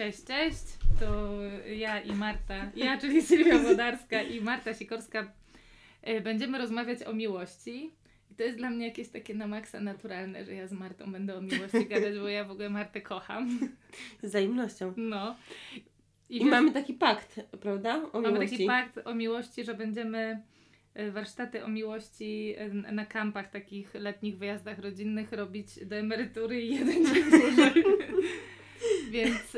Cześć, cześć. To ja i Marta, ja czyli Sylwia Wodarska i Marta Sikorska e, będziemy rozmawiać o miłości. I to jest dla mnie jakieś takie na maksa naturalne, że ja z Martą będę o miłości gadać, bo ja w ogóle Martę kocham. Z wzajemnością. No. I, wiesz, mamy taki pakt, prawda? O mamy miłości. taki pakt o miłości, że będziemy e, warsztaty o miłości e, na kampach, takich letnich wyjazdach rodzinnych robić do emerytury i jeden dzień dłużej. Więc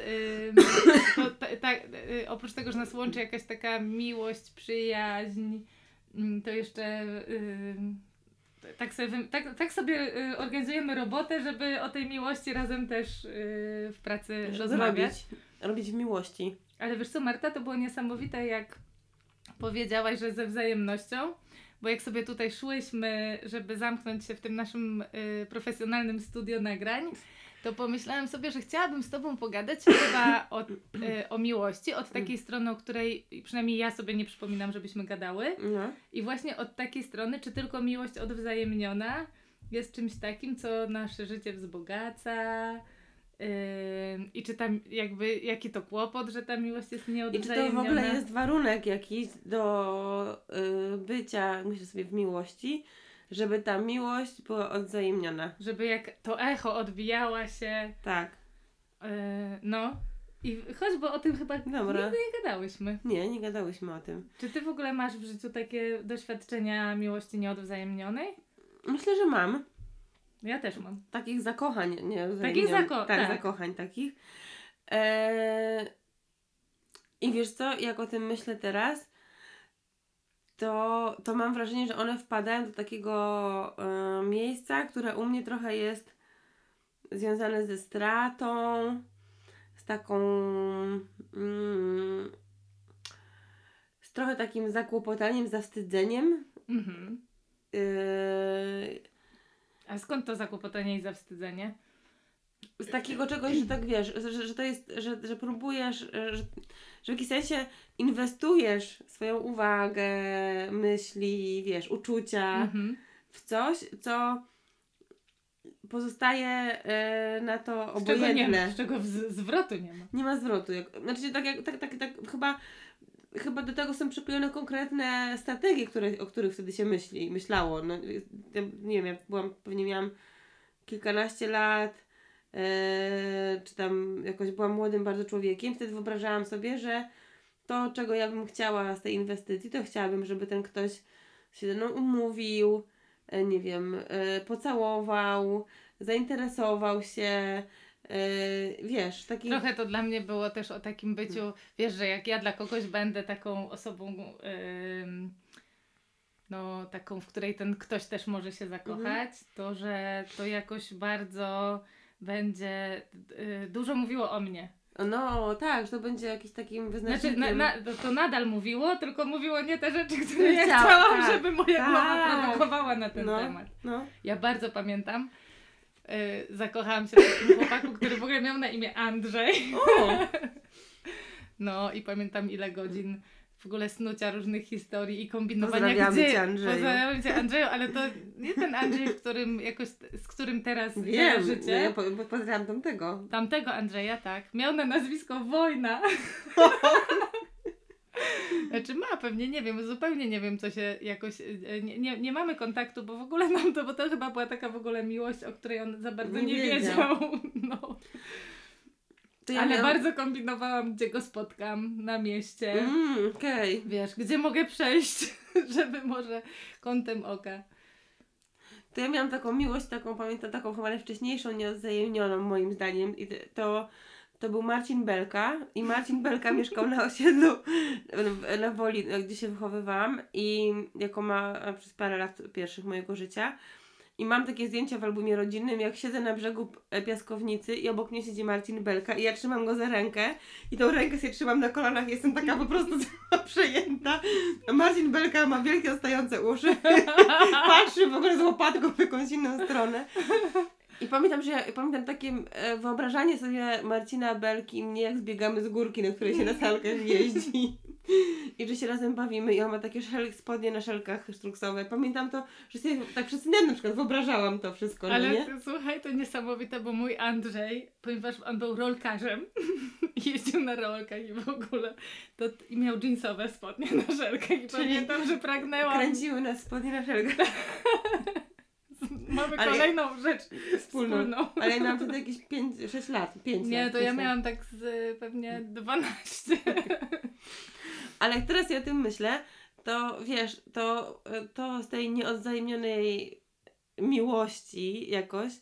to, ta, ta, y, oprócz tego, że nas łączy jakaś taka miłość, przyjaźń, ym, to jeszcze tak sobie, tak, tak sobie y, organizujemy robotę, żeby o tej miłości razem też y, w pracy rozmawiać. Robić. Robić w miłości. Ale wiesz co, Marta, to było niesamowite, jak powiedziałaś, że ze wzajemnością, bo jak sobie tutaj szłyśmy, żeby zamknąć się w tym naszym profesjonalnym studio nagrań, to pomyślałam sobie, że chciałabym z Tobą pogadać chyba o, y, o miłości, od takiej strony, o której przynajmniej ja sobie nie przypominam, żebyśmy gadały. No. I właśnie od takiej strony, czy tylko miłość odwzajemniona jest czymś takim, co nasze życie wzbogaca. Yy, I czy tam jakby, jaki to kłopot, że ta miłość jest I czy to nieodwzajemniona? w ogóle jest warunek jakiś do y, bycia, myślę sobie, w miłości, żeby ta miłość była odwzajemniona. Żeby jak to echo odbijała się, Tak. yy, no. I choć, bo o tym chyba Dobra. nigdy nie gadałyśmy. Nie, nie gadałyśmy o tym. Czy ty w ogóle masz w życiu takie doświadczenia miłości nieodwzajemnionej? Myślę, że mam. Ja też mam. Takich zakochań, nie Takich zako- tak, tak. zakochań takich. Eee, I wiesz co, jak o tym myślę teraz, to, to mam wrażenie, że one wpadają do takiego e, miejsca, które u mnie trochę jest związane ze stratą, z taką mm, z trochę takim zakłopotaniem, zawstydzeniem. Mhm. Yy, A skąd to zakłopotanie i zawstydzenie? z takiego czegoś, że tak wiesz, że, że to jest, że, że próbujesz, że, że w jakimś sensie inwestujesz swoją uwagę, myśli, wiesz, uczucia Mhm. w coś, co pozostaje e, na to Z czego nie obojętne. ma, z czego wz- zwrotu nie ma. Nie ma zwrotu. Jak, znaczy, tak, jak, tak, tak, tak chyba, chyba do tego są przyklejone konkretne strategie, które, o których wtedy się myśli, myślało. No, ja, nie wiem, ja byłam, pewnie miałam kilkanaście lat, czy tam jakoś byłam młodym bardzo człowiekiem. Wtedy wyobrażałam sobie, że to, czego ja bym chciała z tej inwestycji, to chciałabym, żeby ten ktoś się ze mną umówił, e, nie wiem, e, pocałował, zainteresował się, e, wiesz, taki... Trochę to dla mnie było też o takim byciu, wiesz, że jak ja dla kogoś będę taką osobą, ym, no taką, w której ten ktoś też może się zakochać, to że to jakoś bardzo będzie y, dużo mówiło o mnie. No tak, to będzie jakiś takim Znaczy, wyznacznikiem. na, na, to, nadal mówiło, tylko mówiło nie te rzeczy, które ja Chciała- chciałam, tak, żeby moja tak. głowa produkowała na ten no, temat. No. Ja bardzo pamiętam, y, zakochałam się w takim chłopaku, który w ogóle miał na imię Andrzej. O, No i pamiętam ile godzin w ogóle snucia różnych historii i kombinowania Pozdrawiamy gdzie... cię, Andrzeju. Pozdrawiamy Cię Andrzeju, ale to nie ten Andrzej, w którym jakoś, z którym teraz wiem, życie. ja po, po, pozdrawiam tamtego. Tamtego Andrzeja, tak. Miał na nazwisko Wojna. Znaczy ma pewnie, nie wiem, zupełnie nie wiem, co się jakoś, e, nie, nie, nie mamy kontaktu, bo w ogóle nam to, bo to chyba była taka w ogóle miłość, o której on za bardzo Nie nie, wiedział. wiedział. No. To ja Ale miałam- bardzo kombinowałam, gdzie go spotkam na mieście. Mm, okej. Wiesz, gdzie mogę przejść, żeby może kątem oka. To ja miałam taką miłość, taką pamiętam, taką chyba najwcześniejszą, nieodzajemnioną moim zdaniem. I to, to był Marcin Belka. I Marcin Belka mieszkał na osiedlu na Woli, gdzie się wychowywałam. I jako ma przez parę lat pierwszych mojego życia. I mam takie zdjęcia w albumie rodzinnym, jak siedzę na brzegu p- piaskownicy i obok mnie siedzi Marcin Belka i ja trzymam go za rękę i tą rękę sobie trzymam na kolanach jestem taka po prostu cała przejęta. A Marcin Belka ma wielkie ostające uszy, patrzy w ogóle z łopatką w jakąś inną stronę. I pamiętam, że ja pamiętam takie e, wyobrażanie sobie Marcina Belki i mnie, jak zbiegamy z górki, na której się na salkach jeździ. I że się razem bawimy i on ma takie szel, spodnie na szelkach sztruksowe. Pamiętam to, że sobie tak przed snem na przykład wyobrażałam to wszystko, no Ale nie? ty, słuchaj, to niesamowite, bo mój Andrzej, ponieważ on był rolkarzem, jeździł na rolkach i w ogóle, to i miał jeansowe spodnie na żelkach i Czyli pamiętam, że pragnęłam. Kręciły nas spodnie na szelkach Mamy Ale- kolejną rzecz wspólną. wspólną. Ale ja miałam wtedy jakieś 5, 6 lat, 5 Nie, lat. to ja lat. miałam tak z pewnie 12. Ale jak teraz ja o tym myślę, to wiesz, to, to z tej nieodzajemnionej miłości jakoś,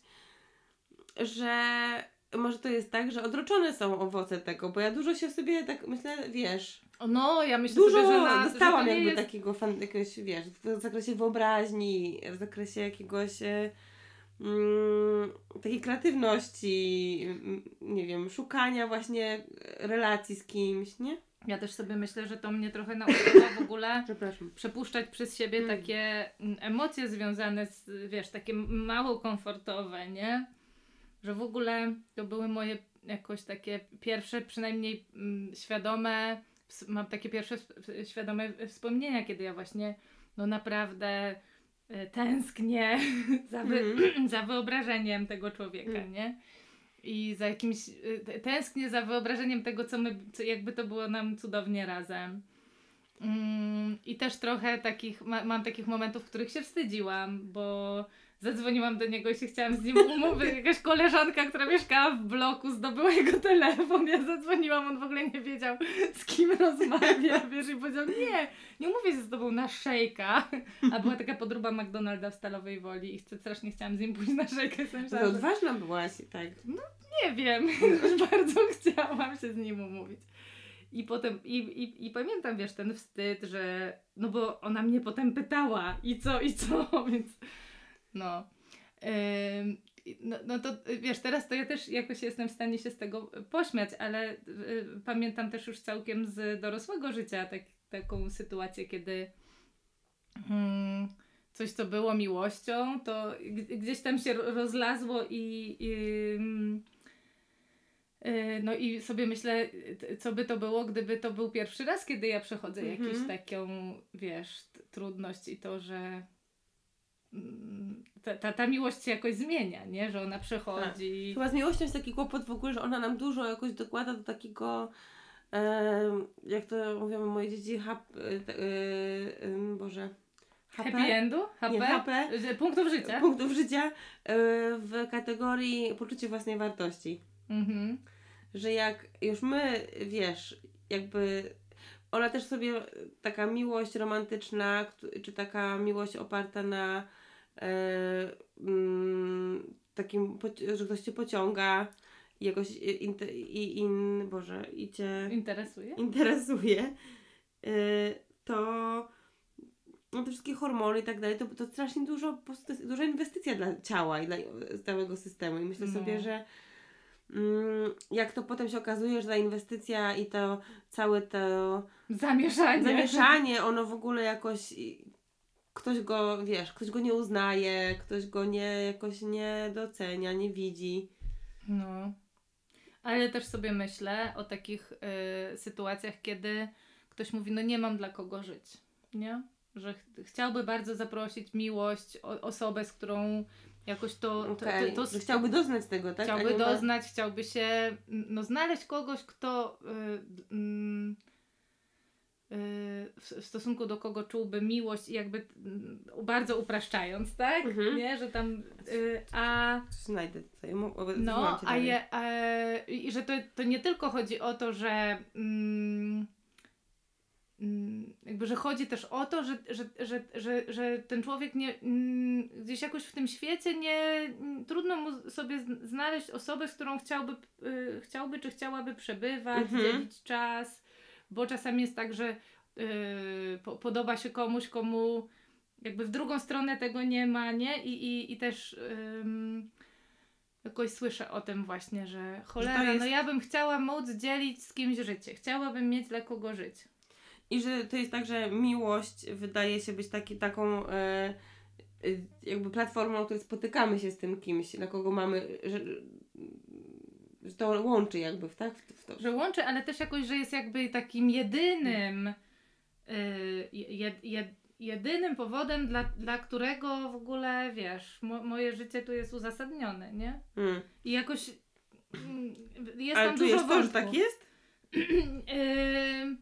że może to jest tak, że odroczone są owoce tego, bo ja dużo się sobie tak myślę, wiesz, No, ja myślę dużo sobie, że, na, dostałam że jakby jest... takiego fan, jakiegoś, wiesz, w zakresie wyobraźni, w zakresie jakiegoś e, mm, takiej kreatywności, nie wiem, szukania właśnie relacji z kimś, nie? Ja też sobie myślę, że to mnie trochę nauczyło w ogóle przepuszczać przez siebie Mm. takie mm, emocje związane z, wiesz, takie mało komfortowe, nie? Że w ogóle to były moje jakoś takie pierwsze, przynajmniej mm, świadome, mam takie pierwsze świadome wspomnienia, kiedy ja właśnie no naprawdę e, tęsknię za, wy, za wyobrażeniem tego człowieka, Mm. nie? I za jakimś, y, tęsknię za wyobrażeniem tego, co my, co jakby to było nam cudownie razem. Mm, I też trochę takich, ma, mam takich momentów, w których się wstydziłam, bo zadzwoniłam do niego i się chciałam z nim umówić. Jakaś koleżanka, która mieszkała w bloku, zdobyła jego telefon. Ja zadzwoniłam, on w ogóle nie wiedział, z kim rozmawia. Wiesz, i powiedział, nie, nie umówię się z tobą na szejka. A była taka podróba McDonalda w Stalowej Woli i chcę, strasznie chciałam z nim pójść na szejkę. Myślałam, odważna byłaś, tak. nie wiem, już bardzo chciałam się z nim umówić. I potem, i, i, i pamiętam, wiesz, ten wstyd, że, no bo ona mnie potem pytała i co, i co, więc no. No, no to wiesz, teraz to ja też jakoś jestem w stanie się z tego pośmiać, ale y, pamiętam też już całkiem z dorosłego życia tak, taką sytuację, kiedy mm, coś, co było miłością, to gdzieś tam się ro- rozlazło i, i ym, y, no i sobie myślę, co by to było, gdyby to był pierwszy raz, kiedy ja przechodzę Mhm. jakąś taką, wiesz, trudność i to, że mm, ta, ta, ta miłość się jakoś zmienia, nie? Że ona przechodzi. Chyba z miłością jest taki kłopot w ogóle, że ona nam dużo jakoś dokłada do takiego, em, jak to mówią moje dzieci, hap, e, e, Boże, Happy endu? HP? Nie, HP. Punktów życia? punktów życia e, w kategorii poczucie własnej wartości. Mhm. Że jak już my, wiesz, jakby ona też sobie taka miłość romantyczna, czy taka miłość oparta na e, takim, poci- że ktoś cię pociąga i jakoś in, in, Boże, i cię Interesuje? interesuje, e, to no te wszystkie hormony i tak dalej, to, to strasznie dużo, po prostu to jest duża inwestycja dla ciała i dla całego systemu. I myślę No. sobie, że mm, jak to potem się okazuje, że ta inwestycja i to całe to Zamieszanie. zamieszanie, ono w ogóle jakoś ktoś go, wiesz, ktoś go nie uznaje, ktoś go nie jakoś nie docenia, nie widzi. No. Ale też sobie myślę o takich y, sytuacjach, kiedy ktoś mówi, no nie mam dla kogo żyć, nie? Że ch- chciałby bardzo zaprosić miłość, o, osobę, z którą jakoś to... to, Okej, to, to że chciałby doznać tego, tak? Chciałby nie ma- doznać, chciałby się no, znaleźć kogoś, kto y, y, w, w stosunku do kogo czułby miłość i jakby mm, bardzo upraszczając, tak? Mhm. Nie, że tam... Y, a... Znajdę tutaj. mo- o- No, a je, e, i że to, to nie tylko chodzi o to, że mm, mm, jakby, że chodzi też o to, że, że, że, że, że ten człowiek nie, mm, gdzieś jakoś w tym świecie nie, mm, trudno mu sobie zn- znaleźć osobę, z którą chciałby, y, chciałby czy chciałaby przebywać, Mhm. dzielić czas, bo czasami jest tak, że y, po, podoba się komuś, komu jakby w drugą stronę tego nie ma, nie? I, i, i też ym, jakoś słyszę o tym właśnie, że cholera, jest- no ja bym chciała móc dzielić z kimś życie, chciałabym mieć dla kogo żyć. I że to jest tak, że miłość wydaje się być taki, taką e, e, jakby platformą, na której spotykamy się z tym kimś, na kogo mamy, że, Że to łączy jakby, tak? W, w to. że łączy, ale też jakoś, że jest jakby takim jedynym, y, jed, jed, jedynym powodem, dla, dla którego w ogóle, wiesz, mo, moje życie tu jest uzasadnione, nie? Mm. I jakoś mm, jest Ale tam dużo to, że tak jest? Ym,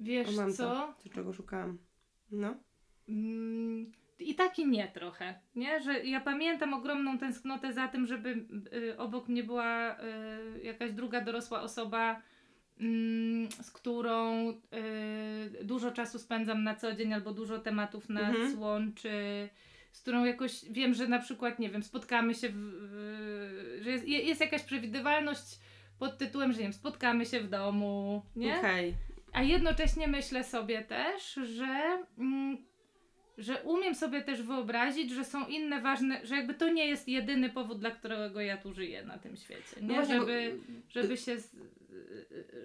wiesz O, mam co? to, czego szukałam. No. Mm, I tak i nie trochę, nie? Że ja pamiętam ogromną tęsknotę za tym, żeby y, obok mnie była y, jakaś druga dorosła osoba, mm, z którą y, dużo czasu spędzam na co dzień albo dużo tematów nas Mhm. łączy, z którą jakoś wiem, że na przykład, nie wiem, spotkamy się, w, w, że jest, je- jest jakaś przewidywalność pod tytułem, że nie wiem, spotkamy się w domu, nie? Okej. A jednocześnie myślę sobie też, że, mm, że umiem sobie też wyobrazić, że są inne ważne, że jakby to nie jest jedyny powód, dla którego ja tu żyję na tym świecie. No Nie? bo- żeby, żeby się. z-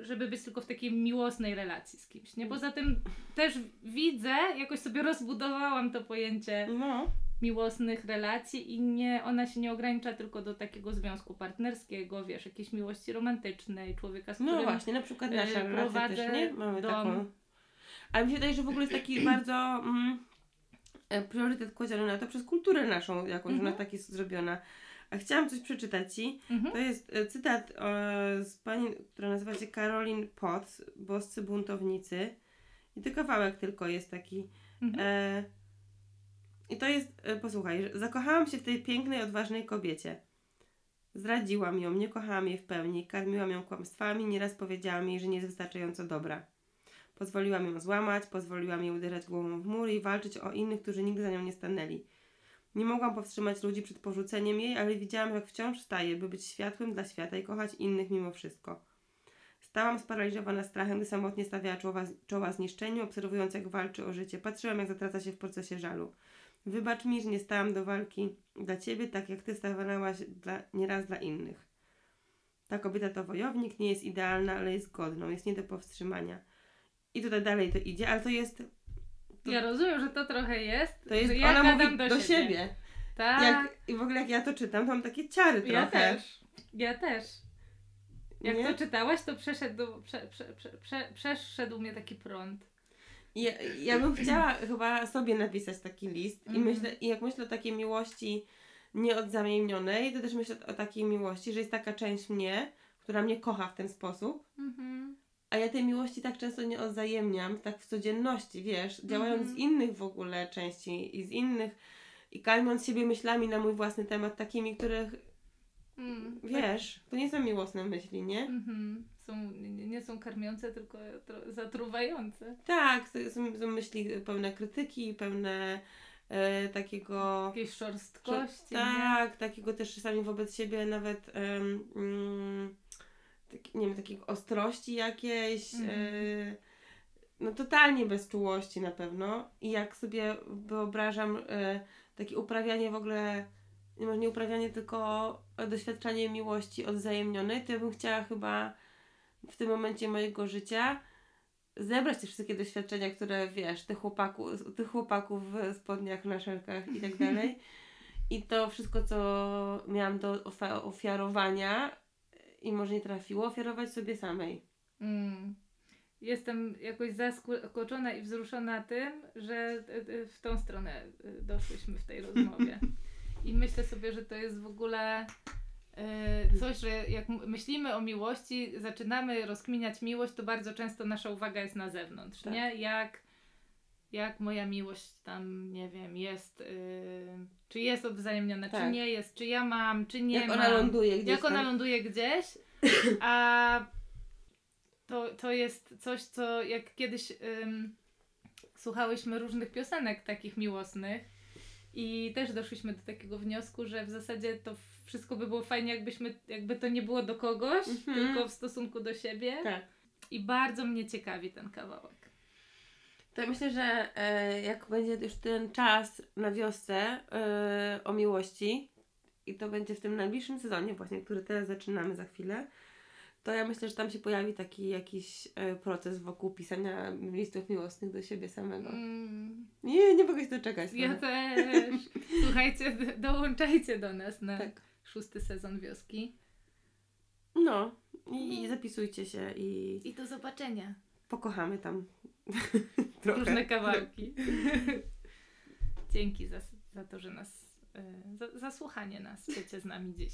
Żeby być tylko w takiej miłosnej relacji z kimś. Nie? Poza tym też widzę, jakoś sobie rozbudowałam to pojęcie No. miłosnych relacji i nie, ona się nie ogranicza tylko do takiego związku partnerskiego, wiesz, jakiejś miłości romantycznej, człowieka, z którym No właśnie, na przykład y, nasza prowadzę też, nie? Mamy dom. taką. Ale mi się wydaje, że w ogóle jest taki bardzo mm, priorytet kładziony na to przez kulturę naszą jakąś, Mhm. ona tak jest zrobiona. A chciałam coś przeczytać Ci. Mhm. To jest e, cytat e, z pani, która nazywa się Caroline Potts, Boscy buntownicy. I to kawałek tylko jest taki. Mhm. E, I to jest, e, posłuchaj, zakochałam się w tej pięknej, odważnej kobiecie. Zdradziłam ją, nie kochałam jej w pełni, karmiłam ją kłamstwami, nieraz powiedziałam jej, że nie jest wystarczająco dobra. Pozwoliłam ją złamać, pozwoliłam jej uderzać głową w mur i walczyć o innych, którzy nigdy za nią nie stanęli. Nie mogłam powstrzymać ludzi przed porzuceniem jej, ale widziałam, jak wciąż staje, by być światłem dla świata i kochać innych mimo wszystko. Stałam sparaliżowana strachem, gdy samotnie stawiała czoła, czoła zniszczeniu, obserwując jak walczy o życie. Patrzyłam, jak zatraca się w procesie żalu. Wybacz mi, że nie stałam do walki dla Ciebie, tak jak Ty stanęłaś dla, nieraz dla innych. Ta kobieta to wojownik, nie jest idealna, ale jest godną, jest nie do powstrzymania. I tutaj dalej to idzie, ale to jest, to- Ja rozumiem, że to trochę jest. to jest ja ona mówi do, do siebie. Tak. Jak, I w ogóle jak ja to czytam, to mam takie ciary trochę. ja też. Ja też. Jak Nie? to czytałaś, to przeszedł, prze, prze, prze, prze, przeszedł mnie taki prąd. Ja, ja bym chciała chyba sobie napisać taki list i Mhm. myślę, i jak myślę o takiej miłości nieodzamienionej, to też myślę o takiej miłości, że jest taka część mnie, która mnie kocha w ten sposób, Mhm. A ja tej miłości tak często nie odzajemniam, tak w codzienności, wiesz, działając Mhm. z innych w ogóle części i z innych i karmiąc siebie myślami na mój własny temat, takimi, których, Mm, wiesz, to nie są miłosne myśli, nie? Mhm. Są, nie, nie są karmiące, tylko zatruwające. Tak, są, są myśli pełne krytyki, pełne e, takiego... Jakieś szorstkości. nie? Tak, takiego też czasami wobec siebie nawet mm, tak, nie wiem, takiej ostrości jakiejś, Mhm. e, no totalnie bez czułości na pewno. I jak sobie wyobrażam e, takie uprawianie w ogóle, nie może nie uprawianie, tylko doświadczanie miłości odwzajemnionej, to ja bym chciała chyba w tym momencie mojego życia zebrać te wszystkie doświadczenia, które wiesz, tych chłopaków, tych chłopaków w spodniach, na szelkach i tak dalej. I to wszystko, co miałam do ofiarowania i może nie trafiło, ofiarować sobie samej. Mm. Jestem jakoś zaskoczona i wzruszona tym, że y, y, w tą stronę y, doszłyśmy w tej rozmowie. I myślę sobie, że to jest w ogóle coś, że jak myślimy o miłości, zaczynamy rozkminiać miłość, to bardzo często nasza uwaga jest na zewnątrz, Tak. nie? Jak, jak moja miłość tam, nie wiem, jest, y, czy jest odwzajemniona, czy Tak. nie jest, czy ja mam, czy nie jak mam ona ląduje gdzieś jak ona tam. ląduje gdzieś, a to, to jest coś, co jak kiedyś ym, słuchałyśmy różnych piosenek takich miłosnych i też doszliśmy do takiego wniosku, że w zasadzie to wszystko by było fajnie, jakbyśmy, jakby to nie było do kogoś, Mhm. tylko w stosunku do siebie. Tak. I bardzo mnie ciekawi ten kawałek. To myślę, że e, jak będzie już ten czas na wiosce e, o miłości i to będzie w tym najbliższym sezonie właśnie, który teraz zaczynamy za chwilę, to ja myślę, że tam się pojawi taki jakiś e, proces wokół pisania listów miłosnych do siebie samego. Mm, Nie, nie mogę się doczekać. ja też. Słuchajcie, dołączajcie do nas na Tak. szósty sezon wioski. No, i, i zapisujcie się i I do zobaczenia. Pokochamy tam trochę. Różne kawałki. Dzięki za, za to, że nas, y, za, za słuchanie nas, bycie z nami dziś.